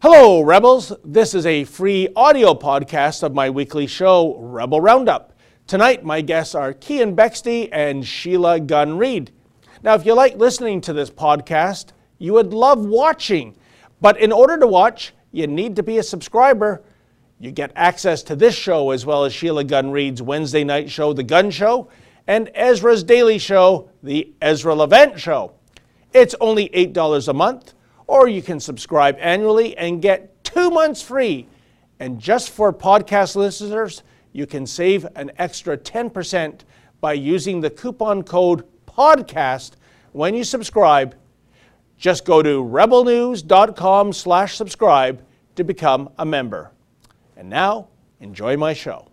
Hello, Rebels. This is a free audio podcast of my weekly show, Rebel Roundup. Tonight, my guests are Keean Bexte and Sheila Gunn Reid. Now, if you like listening to this podcast, you would love watching. But in order to watch, you need to be a subscriber. You get access to this show as well as Sheila Gunn Reid's Wednesday night show, The Gun Show, and Ezra's daily show, The Ezra Levant Show. It's only $8 a month or you can subscribe annually and get two months free. And just for podcast listeners, you can save an extra 10% by using the coupon code PODCAST when you subscribe. Just go to rebelnews.com slash subscribe to become a member. And now, enjoy my show.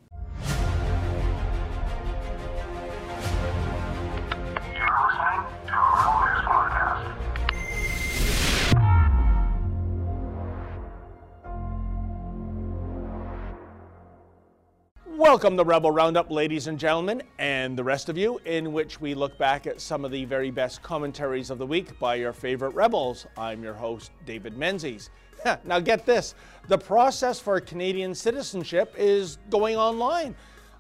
Welcome to Rebel Roundup, ladies and gentlemen, and the rest of you, in which we look back at some of the very best commentaries of the week by your favorite rebels. I'm your host, David Menzies. now, get this the process for Canadian citizenship is going online.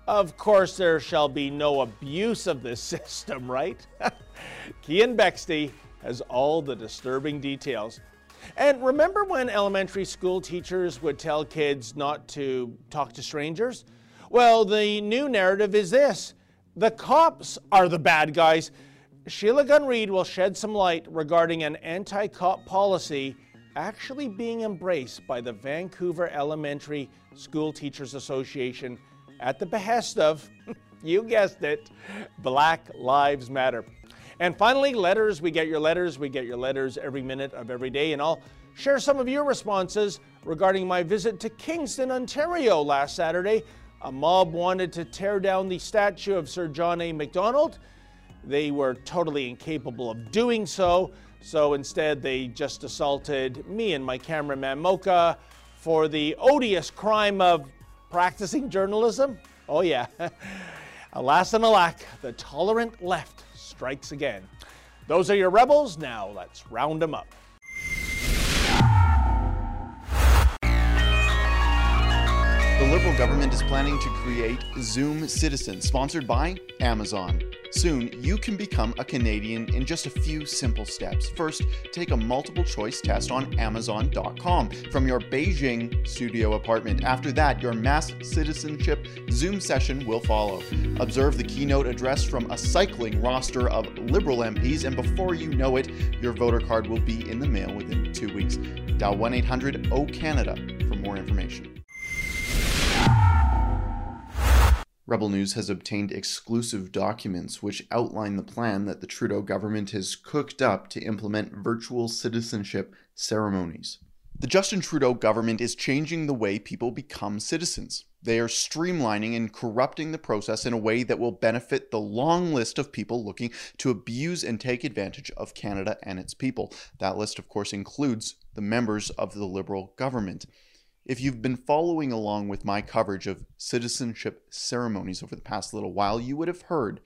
Of course, there shall be no abuse of this system, right? Keean Bexte has all the disturbing details. And remember when elementary school teachers would tell kids not to talk to strangers? Well, the new narrative is this the cops are the bad guys. Sheila Gunn Reid will shed some light regarding an anti cop policy actually being embraced by the Vancouver Elementary School Teachers Association at the behest of, you guessed it, Black Lives Matter. And finally, letters. We get your letters. We get your letters every minute of every day. And I'll share some of your responses regarding my visit to Kingston, Ontario last Saturday a mob wanted to tear down the statue of Sir John A. Macdonald. They were totally incapable of doing so, so instead they just assaulted me and my cameraman Mocha for the odious crime of practicing journalism. Oh, yeah. Alas and alack, the tolerant left strikes again. Those are your rebels. Now let's round them up. The Liberal government is planning to create Zoom Citizen, sponsored by Amazon. Soon, you can become a Canadian in just a few simple steps. First, take a multiple choice test on Amazon.com from your Beijing studio apartment. After that, your mass citizenship Zoom session will follow. Observe the keynote address from a cycling roster of Liberal MPs, and before you know it, your voter card will be in the mail within two weeks. Dial 1 800 O Canada for more information. Rebel News has obtained exclusive documents which outline the plan that the Trudeau government has cooked up to implement virtual citizenship ceremonies. The Justin Trudeau government is changing the way people become citizens. They are streamlining and corrupting the process in a way that will benefit the long list of people looking to abuse and take advantage of Canada and its people. That list, of course, includes the members of the Liberal government. If you've been following along with my coverage of citizenship ceremonies over the past little while, you would have heard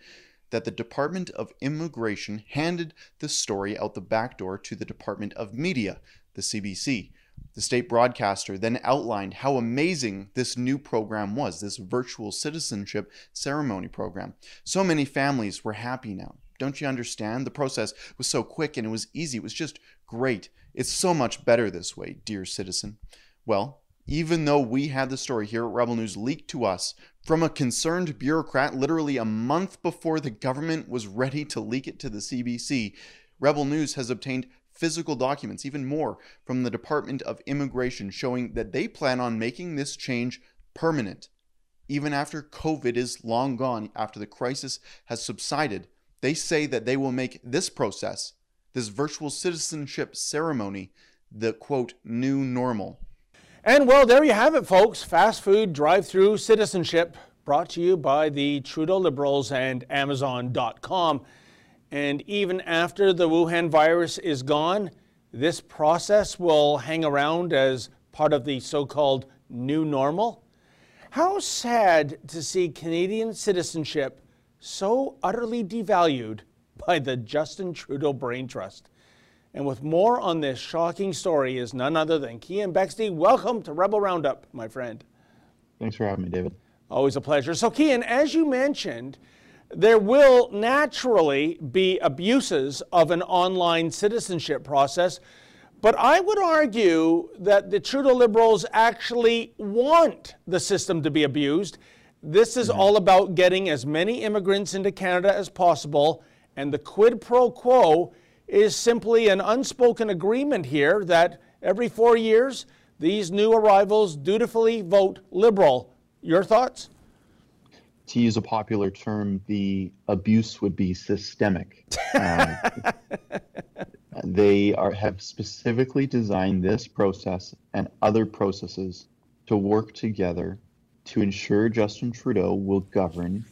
that the Department of Immigration handed the story out the back door to the Department of Media, the CBC. The state broadcaster then outlined how amazing this new program was, this virtual citizenship ceremony program. So many families were happy now. Don't you understand? The process was so quick and it was easy. It was just great. It's so much better this way, dear citizen. Well, even though we had the story here at Rebel News leaked to us from a concerned bureaucrat literally a month before the government was ready to leak it to the CBC, Rebel News has obtained physical documents, even more, from the Department of Immigration showing that they plan on making this change permanent. Even after COVID is long gone, after the crisis has subsided, they say that they will make this process, this virtual citizenship ceremony, the quote, new normal. And well, there you have it, folks. Fast food drive through citizenship brought to you by the Trudeau Liberals and Amazon.com. And even after the Wuhan virus is gone, this process will hang around as part of the so called new normal. How sad to see Canadian citizenship so utterly devalued by the Justin Trudeau Brain Trust. And with more on this shocking story is none other than Keean Bexte. Welcome to Rebel Roundup, my friend. Thanks for having me, David. Always a pleasure. So, Keean, as you mentioned, there will naturally be abuses of an online citizenship process. But I would argue that the Trudeau Liberals actually want the system to be abused. This is mm-hmm. all about getting as many immigrants into Canada as possible, and the quid pro quo is simply an unspoken agreement here that every four years these new arrivals dutifully vote Liberal. Your thoughts? To use a popular term, the abuse would be systemic. Uh, they are have specifically designed this process and other processes to work together to ensure Justin Trudeau will govern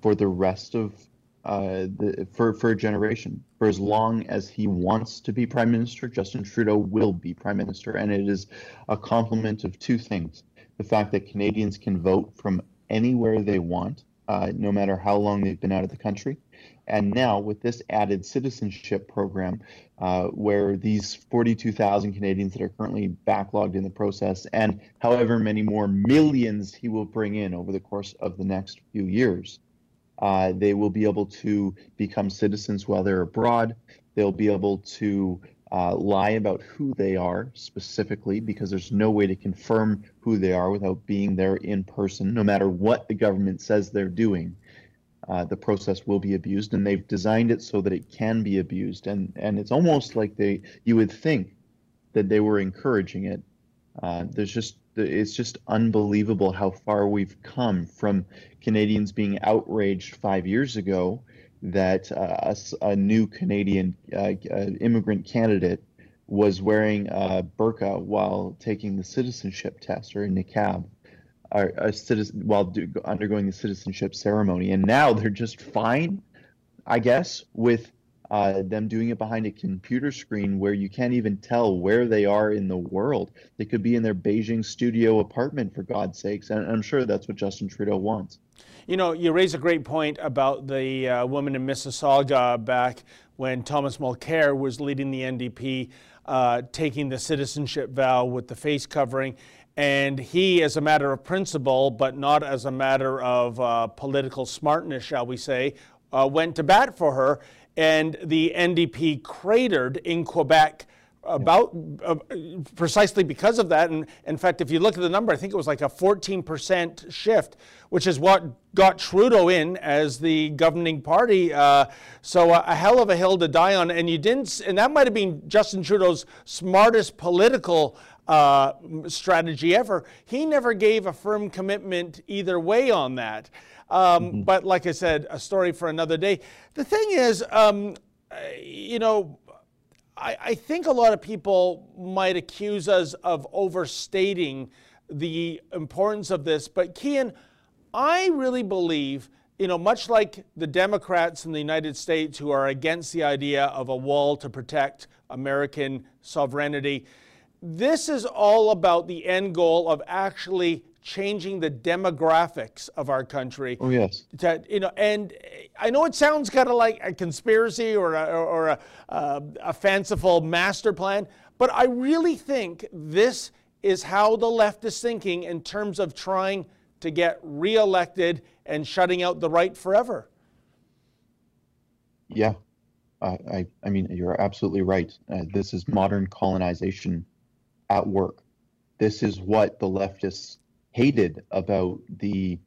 for the rest of uh, the, for for a generation. For as long as he wants to be prime minister, Justin Trudeau will be prime minister, and it is a complement of two things: the fact that Canadians can vote from anywhere they want, uh, no matter how long they've been out of the country, and now with this added citizenship program, uh, where these 42,000 Canadians that are currently backlogged in the process, and however many more millions he will bring in over the course of the next few years, uh, they will be able to become citizens while they're abroad. They'll be able to uh, lie about who they are specifically because there's no way to confirm who they are without being there in person, no matter what the government says they're doing uh, the process will be abused, and they've designed it so that it can be abused. And and it's almost like they you would think that they were encouraging it. Uh, there's just it's just unbelievable how far we've come from Canadians being outraged five years ago that uh, a, a, new Canadian uh, uh, immigrant candidate was wearing a burqa while taking the citizenship test or a niqab are a citizen while do, undergoing the citizenship ceremony, and now they're just fine, I guess, with uh, them doing it behind a computer screen where you can't even tell where they are in the world. They could be in their Beijing studio apartment, for God's sakes, and I'm sure that's what Justin Trudeau wants. You know, you raise a great point about the uh, woman in Mississauga back when Thomas Mulcair was leading the NDP, uh, taking the citizenship vow with the face covering. And he, as a matter of principle, but not as a matter of uh, political smartness, shall we say, uh, went to bat for her. And the NDP cratered in Quebec about uh, precisely because of that. And in fact, if you look at the number, I think it was like a 14% shift, which is what got Trudeau in as the governing party. Uh, so a, a, hell of a hill to die on. And you didn't, and that might have been Justin Trudeau's smartest political uh, strategy ever. He never gave a firm commitment either way on that. Um, mm-hmm. But like I said, a story for another day. The thing is, um, you know, I, I, think a lot of people might accuse us of overstating the importance of this. But Keean, I really believe, you know, much like the Democrats in the United States who are against the idea of a wall to protect American sovereignty, this is all about the end goal of actually changing the demographics of our country. Oh yes. To, you know, and I know it sounds kind of like a conspiracy or a, or a, uh, a fanciful master plan, but I really think this is how the left is thinking in terms of trying to get reelected and shutting out the right forever. Yeah, uh, I, I mean, you're absolutely right. Uh, this is modern colonization at work. This is what the leftists hated about the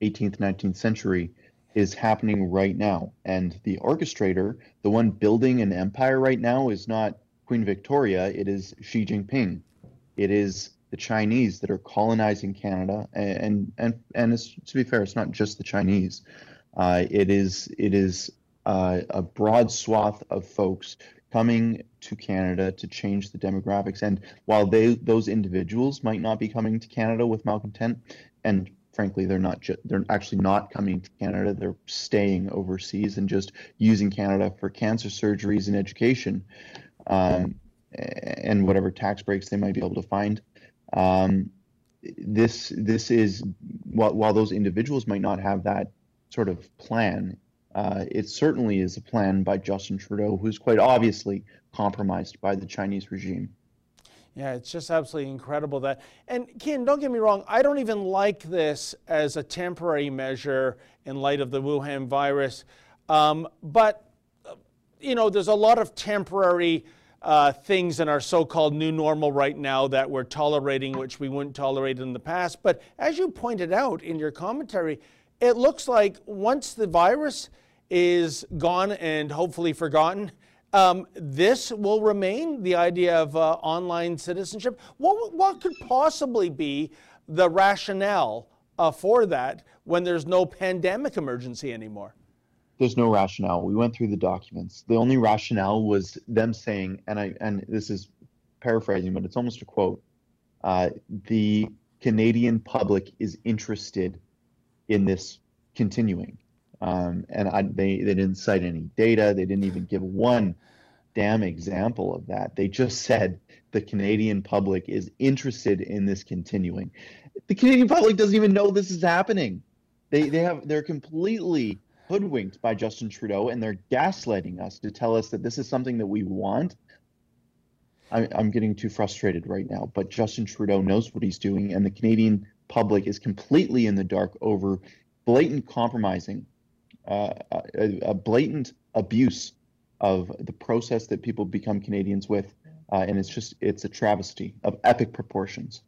18th, 19th century is happening right now. And the orchestrator, the one building an empire right now, is not Queen Victoria, it is Xi Jinping. It is the Chinese that are colonizing Canada, and and and to be fair, it's not just the Chinese. Uh, it is it is uh, a broad swath of folks coming to Canada to change the demographics. And while they those individuals might not be coming to Canada with malcontent, and frankly, they're not ju- they're actually not coming to Canada. They're staying overseas and just using Canada for cancer surgeries and education, um, and whatever tax breaks they might be able to find. Um, this this is while while those individuals might not have that sort of plan Uh, it certainly is a plan by Justin Trudeau, who's quite obviously compromised by the Chinese regime. Yeah, it's just absolutely incredible that. And Ken, don't get me wrong, I don't even like this as a temporary measure in light of the Wuhan virus. Um, but, you know, there's a lot of temporary uh, things in our so called new normal right now that we're tolerating, which we wouldn't tolerate in the past. But as you pointed out in your commentary, it looks like once the virus is gone and hopefully forgotten, um, this will remain the idea of uh, online citizenship. What, what could possibly be the rationale uh, for that when there's no pandemic emergency anymore? There's no rationale. We went through the documents. The only rationale was them saying, and I and this is paraphrasing, but it's almost a quote. Uh, the Canadian public is interested in this continuing. Um, and I, they, they didn't cite any data. They didn't even give one damn example of that. They just said the Canadian public is interested in this continuing. The Canadian public doesn't even know this is happening. They, they have they're completely hoodwinked by Justin Trudeau and they're gaslighting us to tell us that this is something that we want. I, I'm getting too frustrated right now, but Justin Trudeau knows what he's doing, and the Canadian public is completely in the dark over blatant compromising uh, a, a, blatant abuse of the process that people become Canadians with, uh, and it's just it's a travesty of epic proportions.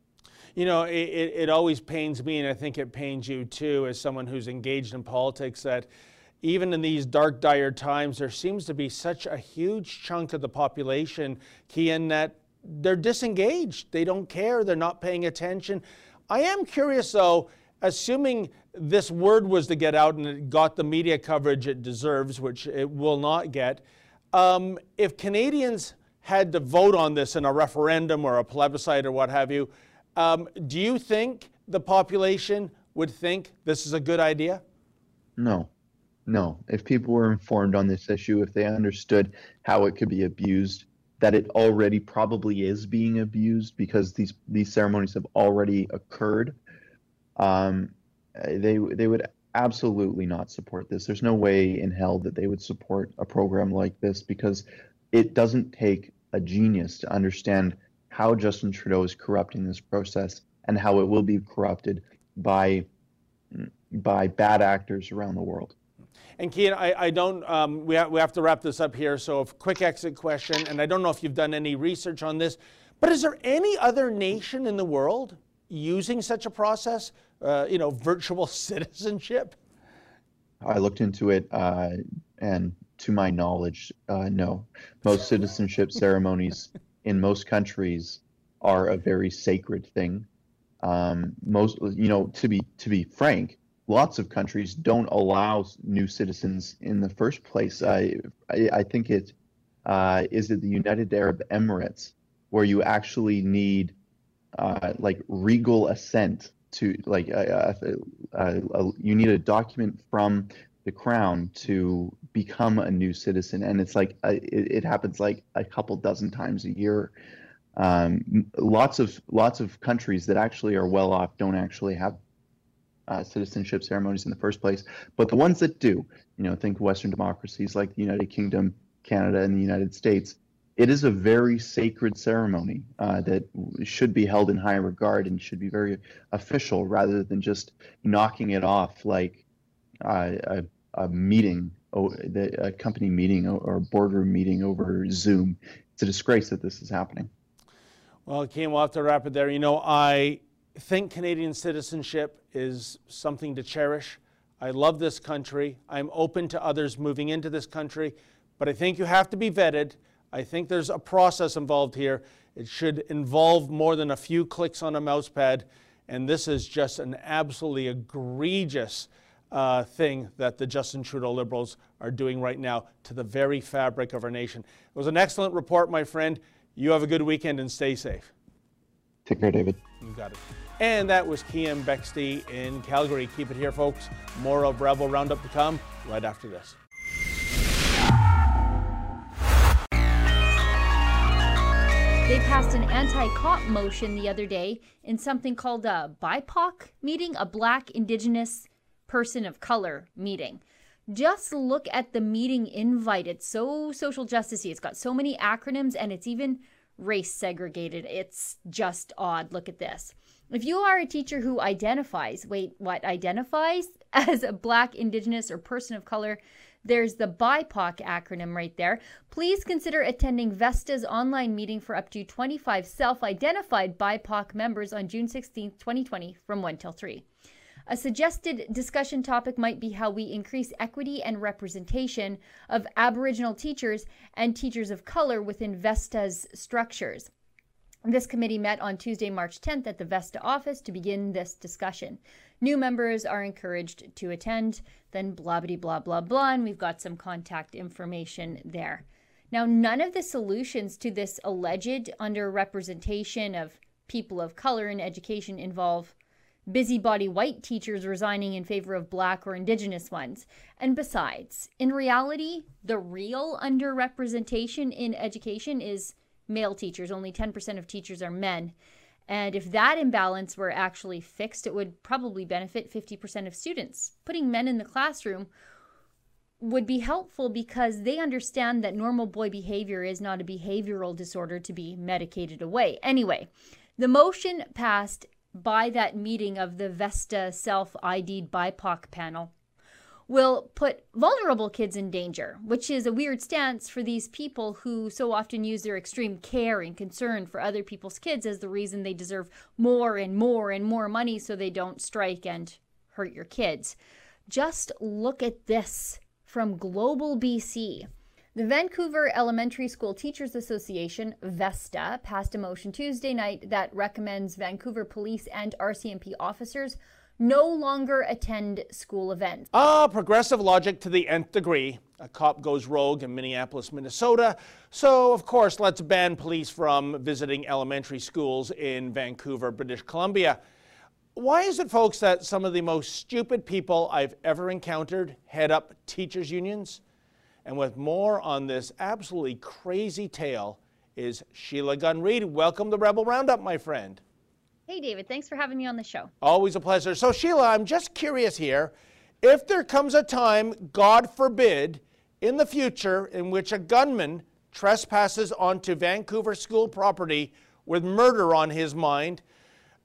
You know, it, it always pains me, and I think it pains you too, as someone who's engaged in politics, that even in these dark, dire times, there seems to be such a huge chunk of the population, Keean, that they're disengaged. They don't care. They're not paying attention. I am curious, though, assuming this word was to get out and it got the media coverage it deserves, which it will not get, um, if Canadians had to vote on this in a referendum or a plebiscite or what have you, um, do you think the population would think this is a good idea? No. No. If people were informed on this issue, if they understood how it could be abused, that it already probably is being abused because these these ceremonies have already occurred, um, they they would absolutely not support this. There's no way in hell that they would support a program like this because it doesn't take a genius to understand how Justin Trudeau is corrupting this process and how it will be corrupted by by bad actors around the world. And Keean, I, I don't, um, we, ha- we have to wrap this up here. So, a quick exit question, and I don't know if you've done any research on this, but is there any other nation in the world using such a process? Uh, you know, virtual citizenship? I looked into it, uh, and to my knowledge, uh, no. Most citizenship ceremonies in most countries are a very sacred thing. Um, most, you know, to be to be frank, lots of countries don't allow new citizens in the first place. I I, I think it uh, is it the United Arab Emirates where you actually need uh, like regal assent to like uh, uh, you need a document from the crown to become a new citizen. And it's like uh, it, it, happens like a couple dozen times a year. Um, lots of lots of countries that actually are well off don't actually have uh, citizenship ceremonies in the first place. But the ones that do you know think western democracies like the united kingdom canada and the united states it is a very sacred ceremony uh, that should be held in high regard and should be very official rather than just knocking it off like uh, a, a, meeting, a company meeting or a boardroom meeting over Zoom. It's a disgrace that this is happening. Well, Kim, we'll have to wrap it there. You know, I think Canadian citizenship is something to cherish. I love this country. I'm open to others moving into this country, but I think you have to be vetted. I think there's a process involved here. It should involve more than a few clicks on a mouse pad. And this is just an absolutely egregious uh, thing that the Justin Trudeau Liberals are doing right now to the very fabric of our nation. It was an excellent report, my friend. You have a good weekend and stay safe. Take care, David. You got it. And that was Keean Bexte in Calgary. Keep it here, folks. More of Rebel Roundup to come right after this. They passed an anti cop motion the other day in something called a BIPOC meeting, a Black Indigenous Person of Color meeting. Just look at the meeting invite. It's so social justicey. It's got so many acronyms and it's even race segregated. It's just odd. Look at this. If you are a teacher who identifies, wait, what identifies as a black, indigenous, or person of color, there's the BIPOC acronym right there. Please consider attending Vesta's online meeting for up to 25 self identified BIPOC members on June 16, 2020, from 1 till 3. A suggested discussion topic might be how we increase equity and representation of Aboriginal teachers and teachers of color within Vesta's structures. This committee met on Tuesday, March 10th at the Vesta office to begin this discussion. New members are encouraged to attend, then blah, blah, blah, blah, blah, and we've got some contact information there. Now, none of the solutions to this alleged underrepresentation of people of color in education involve busybody white teachers resigning in favor of black or indigenous ones. And besides, in reality, the real underrepresentation in education is male teachers. Only 10% of teachers are men. And if that imbalance were actually fixed, it would probably benefit 50% of students. Putting men in the classroom would be helpful because they understand that normal boy behavior is not a behavioral disorder to be medicated away. Anyway, the motion passed by that meeting of the Vesta self ID'd BIPOC panel will put vulnerable kids in danger, which is a weird stance for these people who so often use their extreme care and concern for other people's kids as the reason they deserve more and more and more money so they don't strike and hurt your kids. Just look at this from Global BC. The Vancouver Elementary School Teachers Association, VESTA, passed a motion Tuesday night that recommends Vancouver police and RCMP officers no longer attend school events. Ah, progressive logic to the nth degree. A cop goes rogue in Minneapolis, Minnesota. So, of course, let's ban police from visiting elementary schools in Vancouver, British Columbia. Why is it, folks, that some of the most stupid people I've ever encountered head up teachers' unions? And with more on this absolutely crazy tale is Sheila Gunn Reid. Welcome to Rebel Roundup, my friend. Hey, David. Thanks for having me on the show. Always a pleasure. So, Sheila, I'm just curious here. If there comes a time, God forbid, in the future in which a gunman trespasses onto Vancouver school property with murder on his mind,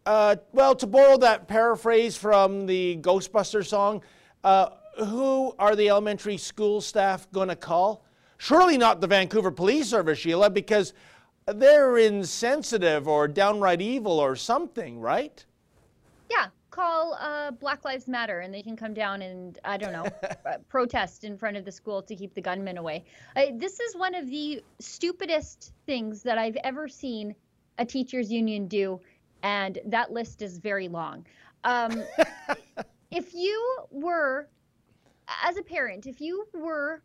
uh, well, to borrow that paraphrase from the Ghostbuster song, uh, who are the elementary school staff going to call? Surely not the Vancouver Police Service, Sheila, because they're insensitive or downright evil or something, right? Yeah, call uh, Black Lives Matter and they can come down and, I don't know, uh, protest in front of the school to keep the gunmen away. this is one of the stupidest things that I've ever seen a teachers' union do, and that list is very long. Um, if you were as a parent, if you were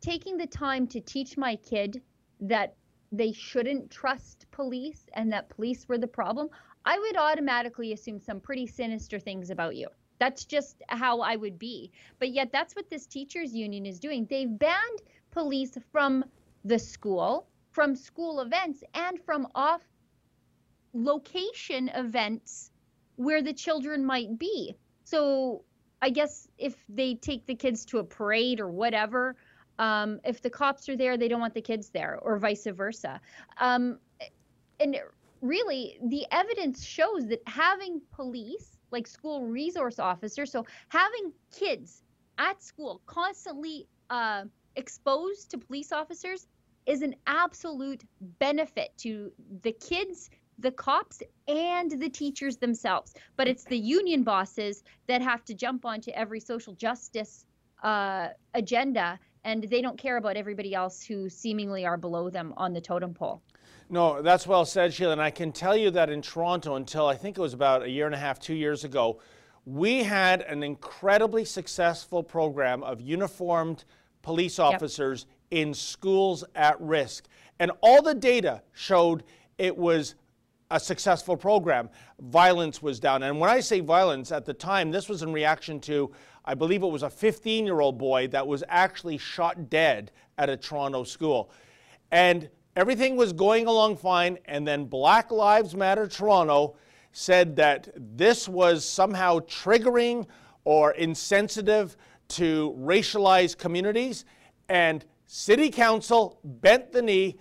taking the time to teach my kid that they shouldn't trust police and that police were the problem, I would automatically assume some pretty sinister things about you. That's just how I would be. But yet, that's what this teachers' union is doing. They've banned police from the school, from school events, and from off location events where the children might be. So I guess if they take the kids to a parade or whatever, um, if the cops are there, they don't want the kids there, or vice versa. Um, and really, the evidence shows that having police, like school resource officers, so having kids at school constantly uh, exposed to police officers is an absolute benefit to the kids the cops and the teachers themselves. But it's the union bosses that have to jump onto every social justice uh, agenda, and they don't care about everybody else who seemingly are below them on the totem pole. No, that's well said, Sheila. And I can tell you that in Toronto, until I think it was about a year and a half, two years ago, we had an incredibly successful program of uniformed police officers yep. in schools at risk. And all the data showed it was a successful program. Violence was down. And when I say violence, at the time, this was in reaction to, I believe it was a 15 year old boy that was actually shot dead at a Toronto school. And everything was going along fine. And then Black Lives Matter Toronto said that this was somehow triggering or insensitive to racialized communities, and city council bent the knee.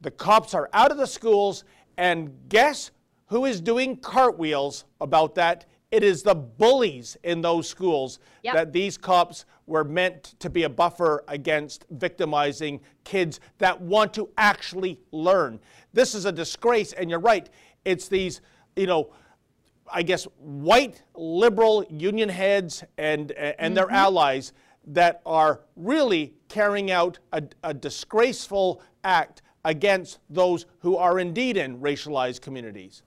The cops are out of the schools, and guess who is doing cartwheels about that? It is the bullies in those schools Yep. that these cops were meant to be a buffer against victimizing kids that want to actually learn. This is a disgrace, and you're right. It's these, you know, I guess white liberal union heads and and their mm-hmm. allies that are really carrying out a, a disgraceful act against those who are indeed in racialized communities.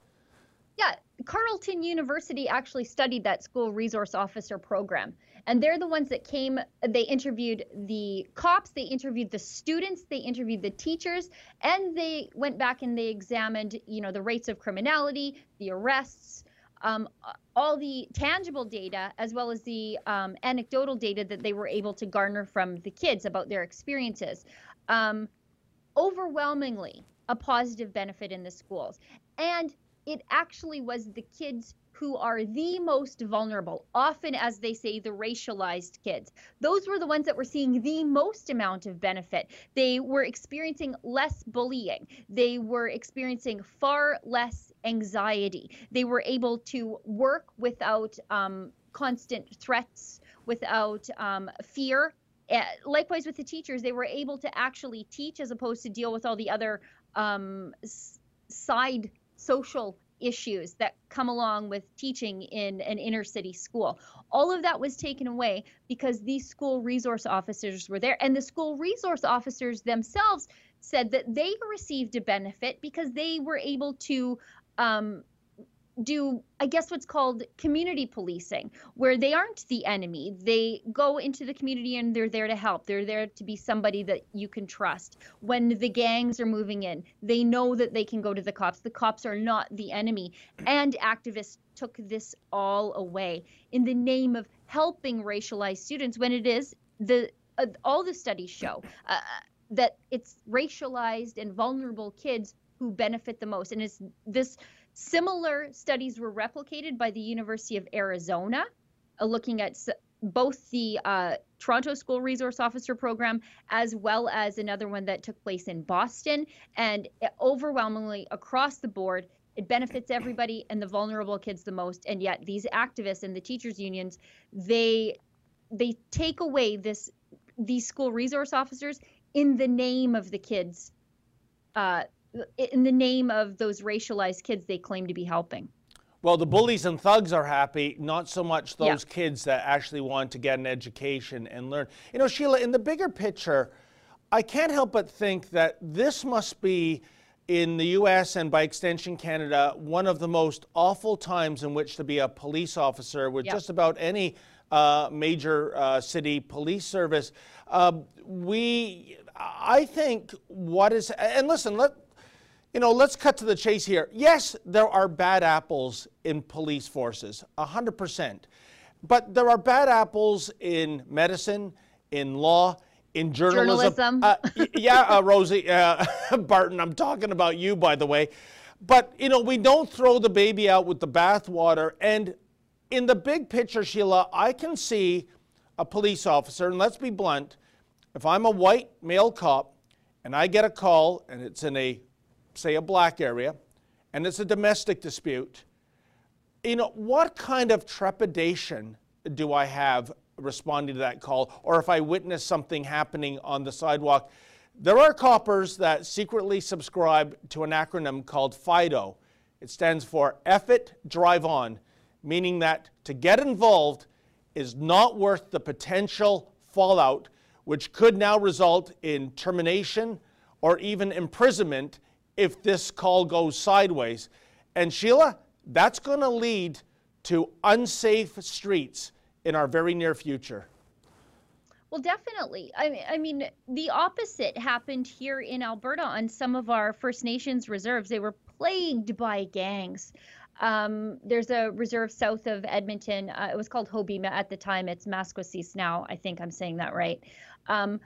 Yeah, Carleton University actually studied that school resource officer program. And they're the ones that came, they interviewed the cops, they interviewed the students, they interviewed the teachers, and they went back and they examined, you know, the rates of criminality, the arrests, um, all the tangible data, as well as the um, anecdotal data that they were able to garner from the kids about their experiences. Um, overwhelmingly, a positive benefit in the schools. And it actually was the kids who are the most vulnerable, often, as they say, the racialized kids. Those were the ones that were seeing the most amount of benefit. They were experiencing less bullying, they were experiencing far less anxiety. They were able to work without um, constant threats, without um, fear. Uh, likewise, with the teachers, they were able to actually teach as opposed to deal with all the other um, side social issues that come along with teaching in an inner city school. All of that was taken away because these school resource officers were there. And the school resource officers themselves said that they received a benefit because they were able to um, do, I guess, what's called community policing, where they aren't the enemy. They go into the community and they're there to help. They're there to be somebody that you can trust. When the gangs are moving in, they know that they can go to the cops. The cops are not the enemy. And activists took this all away in the name of helping racialized students when it is the uh, all the studies show uh, that it's racialized and vulnerable kids who benefit the most and it's this Similar studies were replicated by the University of Arizona, uh, looking at both the uh, Toronto School Resource Officer Program as well as another one that took place in Boston. And uh, overwhelmingly across the board, it benefits everybody and the vulnerable kids the most. And yet, these activists and the teachers' unions, they they take away this these school resource officers in the name of the kids uh, in the name of those racialized kids they claim to be helping. Well, the bullies and thugs are happy, not so much Yeah. those kids that actually want to get an education and learn. You know, Sheila, in the bigger picture, I can't help but think that this must be, in the US and by extension Canada, one of the most awful times in which to be a police officer with Yeah. just about any uh, major uh, city police service. Um, we, I think, what is, and listen, let, you know, let's cut to the chase here. Yes, there are bad apples in police forces, 100%. But there are bad apples in medicine, in law, in journalism. Journalism. Uh, yeah, uh, Rosie uh, Barton, I'm talking about you, by the way. But, you know, we don't throw the baby out with the bathwater. And in the big picture, Sheila, I can see a police officer, and let's be blunt, if I'm a white male cop and I get a call and it's in a, say, a black area, and it's a domestic dispute, you know, what kind of trepidation do I have responding to that call? Or if I witness something happening on the sidewalk, there are coppers that secretly subscribe to an acronym called FIDO. It stands for F it, drive on, meaning that to get involved is not worth the potential fallout, which could now result in termination or even imprisonment if this call goes sideways. And Sheila, that's going to lead to unsafe streets in our very near future. Well, definitely. I mean, I mean, the opposite happened here in Alberta on some of our First Nations reserves. They were plagued by gangs. Um, there's a reserve south of Edmonton. Uh, it was called Hobbema at the time. It's Maskwacis now. I think I'm saying that right. Um,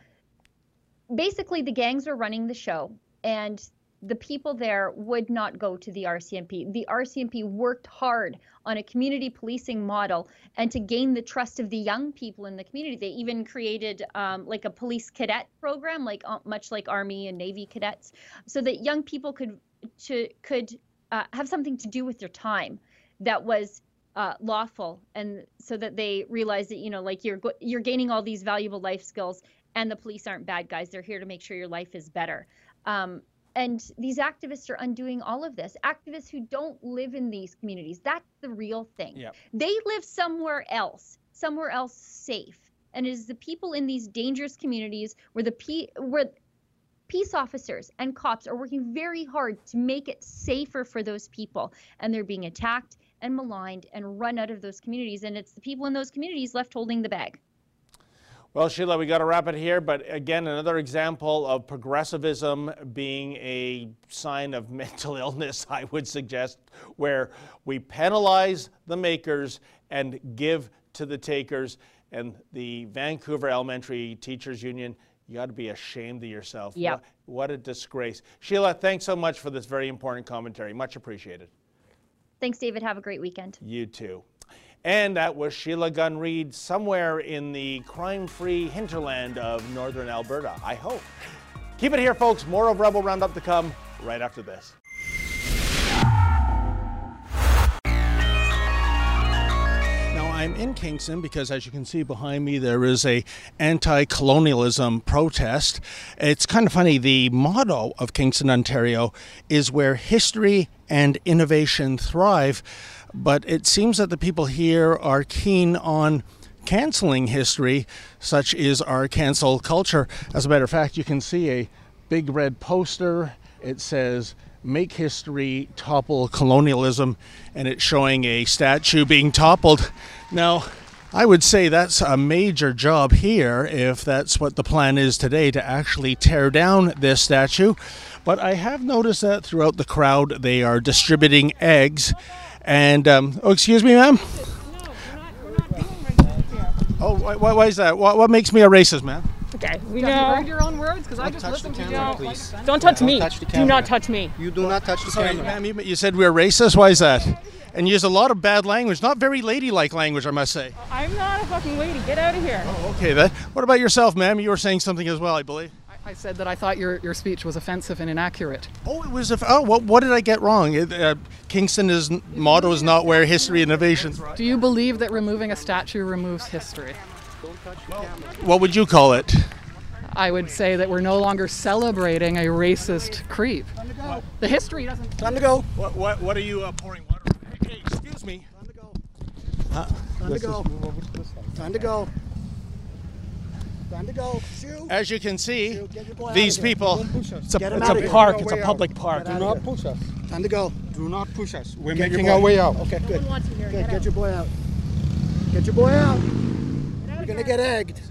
basically, the gangs were running the show, and the people there would not go to the RCMP. The RCMP worked hard on a community policing model and to gain the trust of the young people in the community. They even created um, like a police cadet program, like uh, much like Army and Navy cadets, so that young people could to could uh, have something to do with their time that was uh, lawful, and so that they realize that you know, like you're you're gaining all these valuable life skills, and the police aren't bad guys. They're here to make sure your life is better. Um, and these activists are undoing all of this. Activists who don't live in these communities. That's the real thing. Yep. They live somewhere else, somewhere else safe. And it is the people in these dangerous communities where the P, where peace officers and cops are working very hard to make it safer for those people. And they're being attacked and maligned and run out of those communities. And it's the people in those communities left holding the bag. Well, Sheila, we got to wrap it here, but again, another example of progressivism being a sign of mental illness, I would suggest, where we penalize the makers and give to the takers. And the Vancouver Elementary Teachers Union, you got to be ashamed of yourself. Yep. What, what a disgrace. Sheila, thanks so much for this very important commentary. Much appreciated. Thanks, David. Have a great weekend. You too. And that was Sheila Gunn Reid somewhere in the crime free hinterland of northern Alberta, I hope. Keep it here, folks. More of Rebel Roundup to come right after this. Now I'm in Kingston because as you can see behind me there is a anti-colonialism protest. It's kind of funny the motto of Kingston, Ontario is where history and innovation thrive, but it seems that the people here are keen on canceling history, such is our cancel culture. As a matter of fact, you can see a big red poster. It says Make History Topple Colonialism, and it's showing a statue being toppled. Now, I would say that's a major job here if that's what the plan is today to actually tear down this statue. But I have noticed that throughout the crowd they are distributing eggs. And, um, oh, excuse me, ma'am? Oh, why, why, why is that? What, what makes me a racist, ma'am? Okay, we Have you know. heard your own words? Because I Don't just touch the listened to camera, you. please. Don't touch Don't me. touch the Do not touch me. You do not touch the Sorry, camera. ma'am, you, you said we are racist. Why is that? And you use a lot of bad language, not very ladylike language, I must say. I'm not a fucking lady. Get out of here. Okay, then. What about yourself, ma'am? You were saying something as well, I believe. I, I said that I thought your, your speech was offensive and inaccurate. Oh, it was. Oh, what, what did I get wrong? It, uh, Kingston is motto is not where history and innovation. thrive. Do you believe that removing a statue removes history? What would you call it? I would say that we're no longer celebrating a racist creep. The history doesn't. Time to go. What what, what are you uh, pouring water? Hey, hey, excuse me. Time to go. Time to go. Time to go. Time to go. Shoo. As you can see, Shoo, get your boy these out of here. people. Don't push us. It's a, it's a park. It's a public out. park. Do not push us. Time to go. Do not push us. We're Get making our way out. Okay, good. Good. Get your boy out. Get your boy out. You're gonna get egged.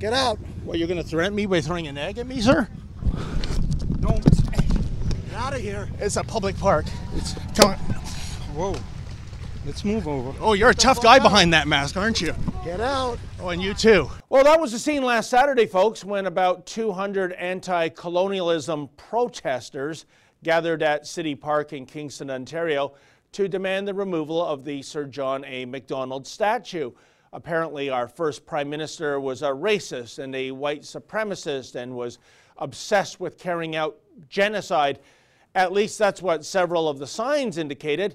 Get out. What you're going to threaten me by throwing an egg at me, sir? Don't. Get out of here. It's a public park. It's, Come on. whoa. Let's move over. Oh, you're a tough guy behind that mask, aren't you? Get out. Oh, and you too. Well, that was the scene last Saturday, folks, when about 200 anti colonialism protesters gathered at City Park in Kingston, Ontario, to demand the removal of the Sir John A. Macdonald statue. Apparently, our first prime minister was a racist and a white supremacist and was obsessed with carrying out genocide. At least that's what several of the signs indicated.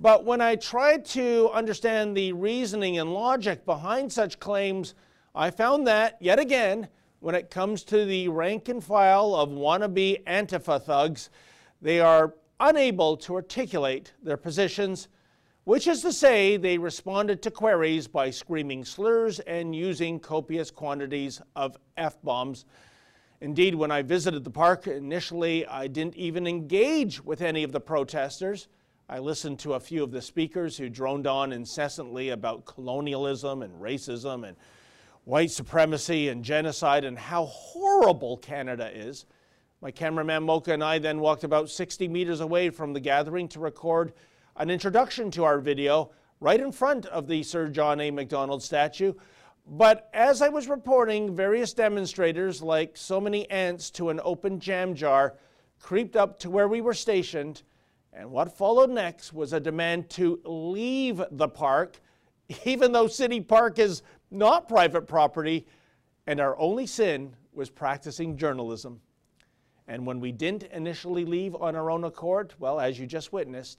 But when I tried to understand the reasoning and logic behind such claims, I found that, yet again, when it comes to the rank and file of wannabe Antifa thugs, they are unable to articulate their positions, which is to say, they responded to queries by screaming slurs and using copious quantities of F bombs. Indeed, when I visited the park initially, I didn't even engage with any of the protesters. I listened to a few of the speakers who droned on incessantly about colonialism and racism and white supremacy and genocide and how horrible Canada is. My cameraman Mocha and I then walked about 60 meters away from the gathering to record an introduction to our video right in front of the Sir John A. Macdonald statue. But as I was reporting, various demonstrators, like so many ants to an open jam jar, creeped up to where we were stationed, and what followed next was a demand to leave the park, even though City Park is not private property, and our only sin was practicing journalism. And when we didn't initially leave on our own accord, well, as you just witnessed,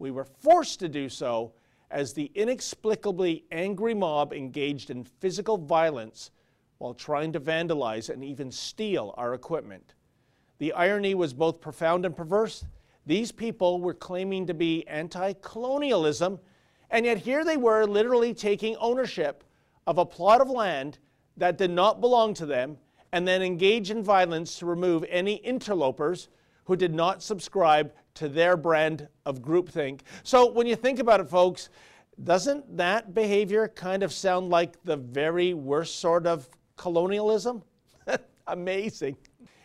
we were forced to do so as the inexplicably angry mob engaged in physical violence while trying to vandalize and even steal our equipment. The irony was both profound and perverse. These people were claiming to be anti colonialism, and yet here they were literally taking ownership of a plot of land that did not belong to them and then engage in violence to remove any interlopers who did not subscribe to their brand of groupthink. So when you think about it, folks, doesn't that behavior kind of sound like the very worst sort of colonialism? Amazing.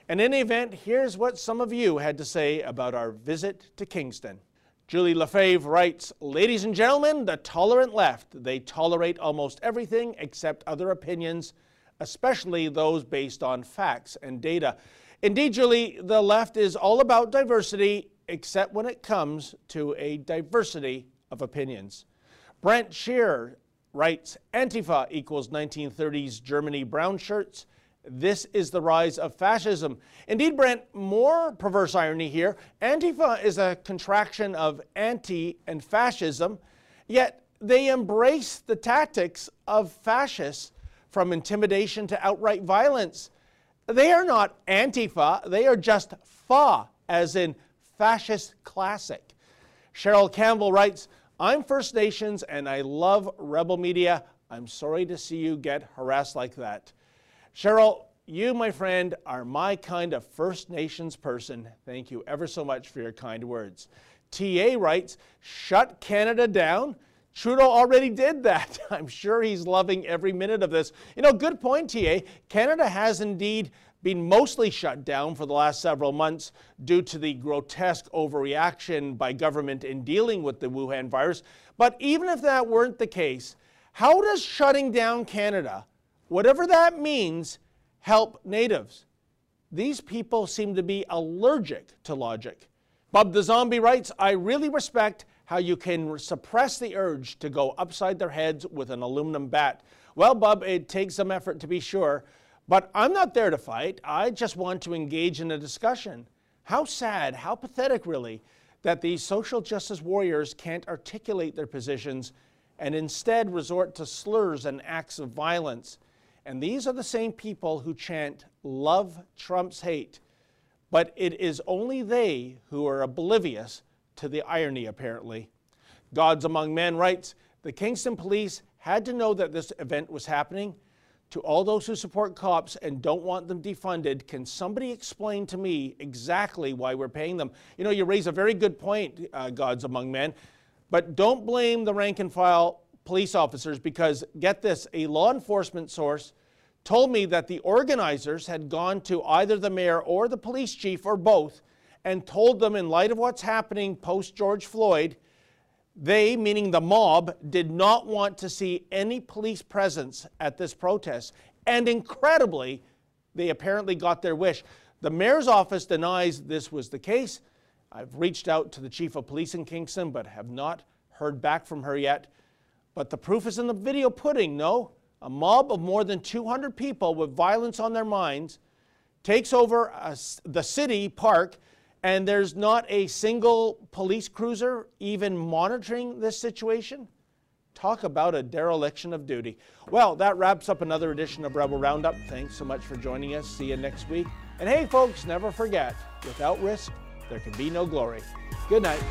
In any event, here's what some of you had to say about our visit to Kingston. Julie Lefebvre writes Ladies and gentlemen, the tolerant left, they tolerate almost everything except other opinions, especially those based on facts and data. Indeed, Julie, the left is all about diversity except when it comes to a diversity of opinions. Brent Shearer writes Antifa equals 1930s Germany brown shirts. This is the rise of fascism. Indeed, Brent, more perverse irony here. Antifa is a contraction of anti and fascism, yet they embrace the tactics of fascists from intimidation to outright violence. They are not Antifa, they are just FA, as in fascist classic. Cheryl Campbell writes I'm First Nations and I love Rebel Media. I'm sorry to see you get harassed like that. Cheryl, you, my friend, are my kind of First Nations person. Thank you ever so much for your kind words. TA writes, shut Canada down? Trudeau already did that. I'm sure he's loving every minute of this. You know, good point, TA. Canada has indeed been mostly shut down for the last several months due to the grotesque overreaction by government in dealing with the Wuhan virus. But even if that weren't the case, how does shutting down Canada whatever that means, help natives. These people seem to be allergic to logic. Bob the Zombie writes I really respect how you can suppress the urge to go upside their heads with an aluminum bat. Well, Bob, it takes some effort to be sure, but I'm not there to fight. I just want to engage in a discussion. How sad, how pathetic, really, that these social justice warriors can't articulate their positions and instead resort to slurs and acts of violence. And these are the same people who chant, Love Trump's hate. But it is only they who are oblivious to the irony, apparently. Gods Among Men writes The Kingston police had to know that this event was happening. To all those who support cops and don't want them defunded, can somebody explain to me exactly why we're paying them? You know, you raise a very good point, uh, Gods Among Men, but don't blame the rank and file police officers because, get this, a law enforcement source told me that the organizers had gone to either the mayor or the police chief or both and told them, in light of what's happening post George Floyd, they, meaning the mob, did not want to see any police presence at this protest. And incredibly, they apparently got their wish. The mayor's office denies this was the case. I've reached out to the chief of police in Kingston, but have not heard back from her yet. But the proof is in the video pudding, no? A mob of more than 200 people with violence on their minds takes over a, the city park, and there's not a single police cruiser even monitoring this situation. Talk about a dereliction of duty. Well, that wraps up another edition of Rebel Roundup. Thanks so much for joining us. See you next week. And hey, folks, never forget without risk, there can be no glory. Good night.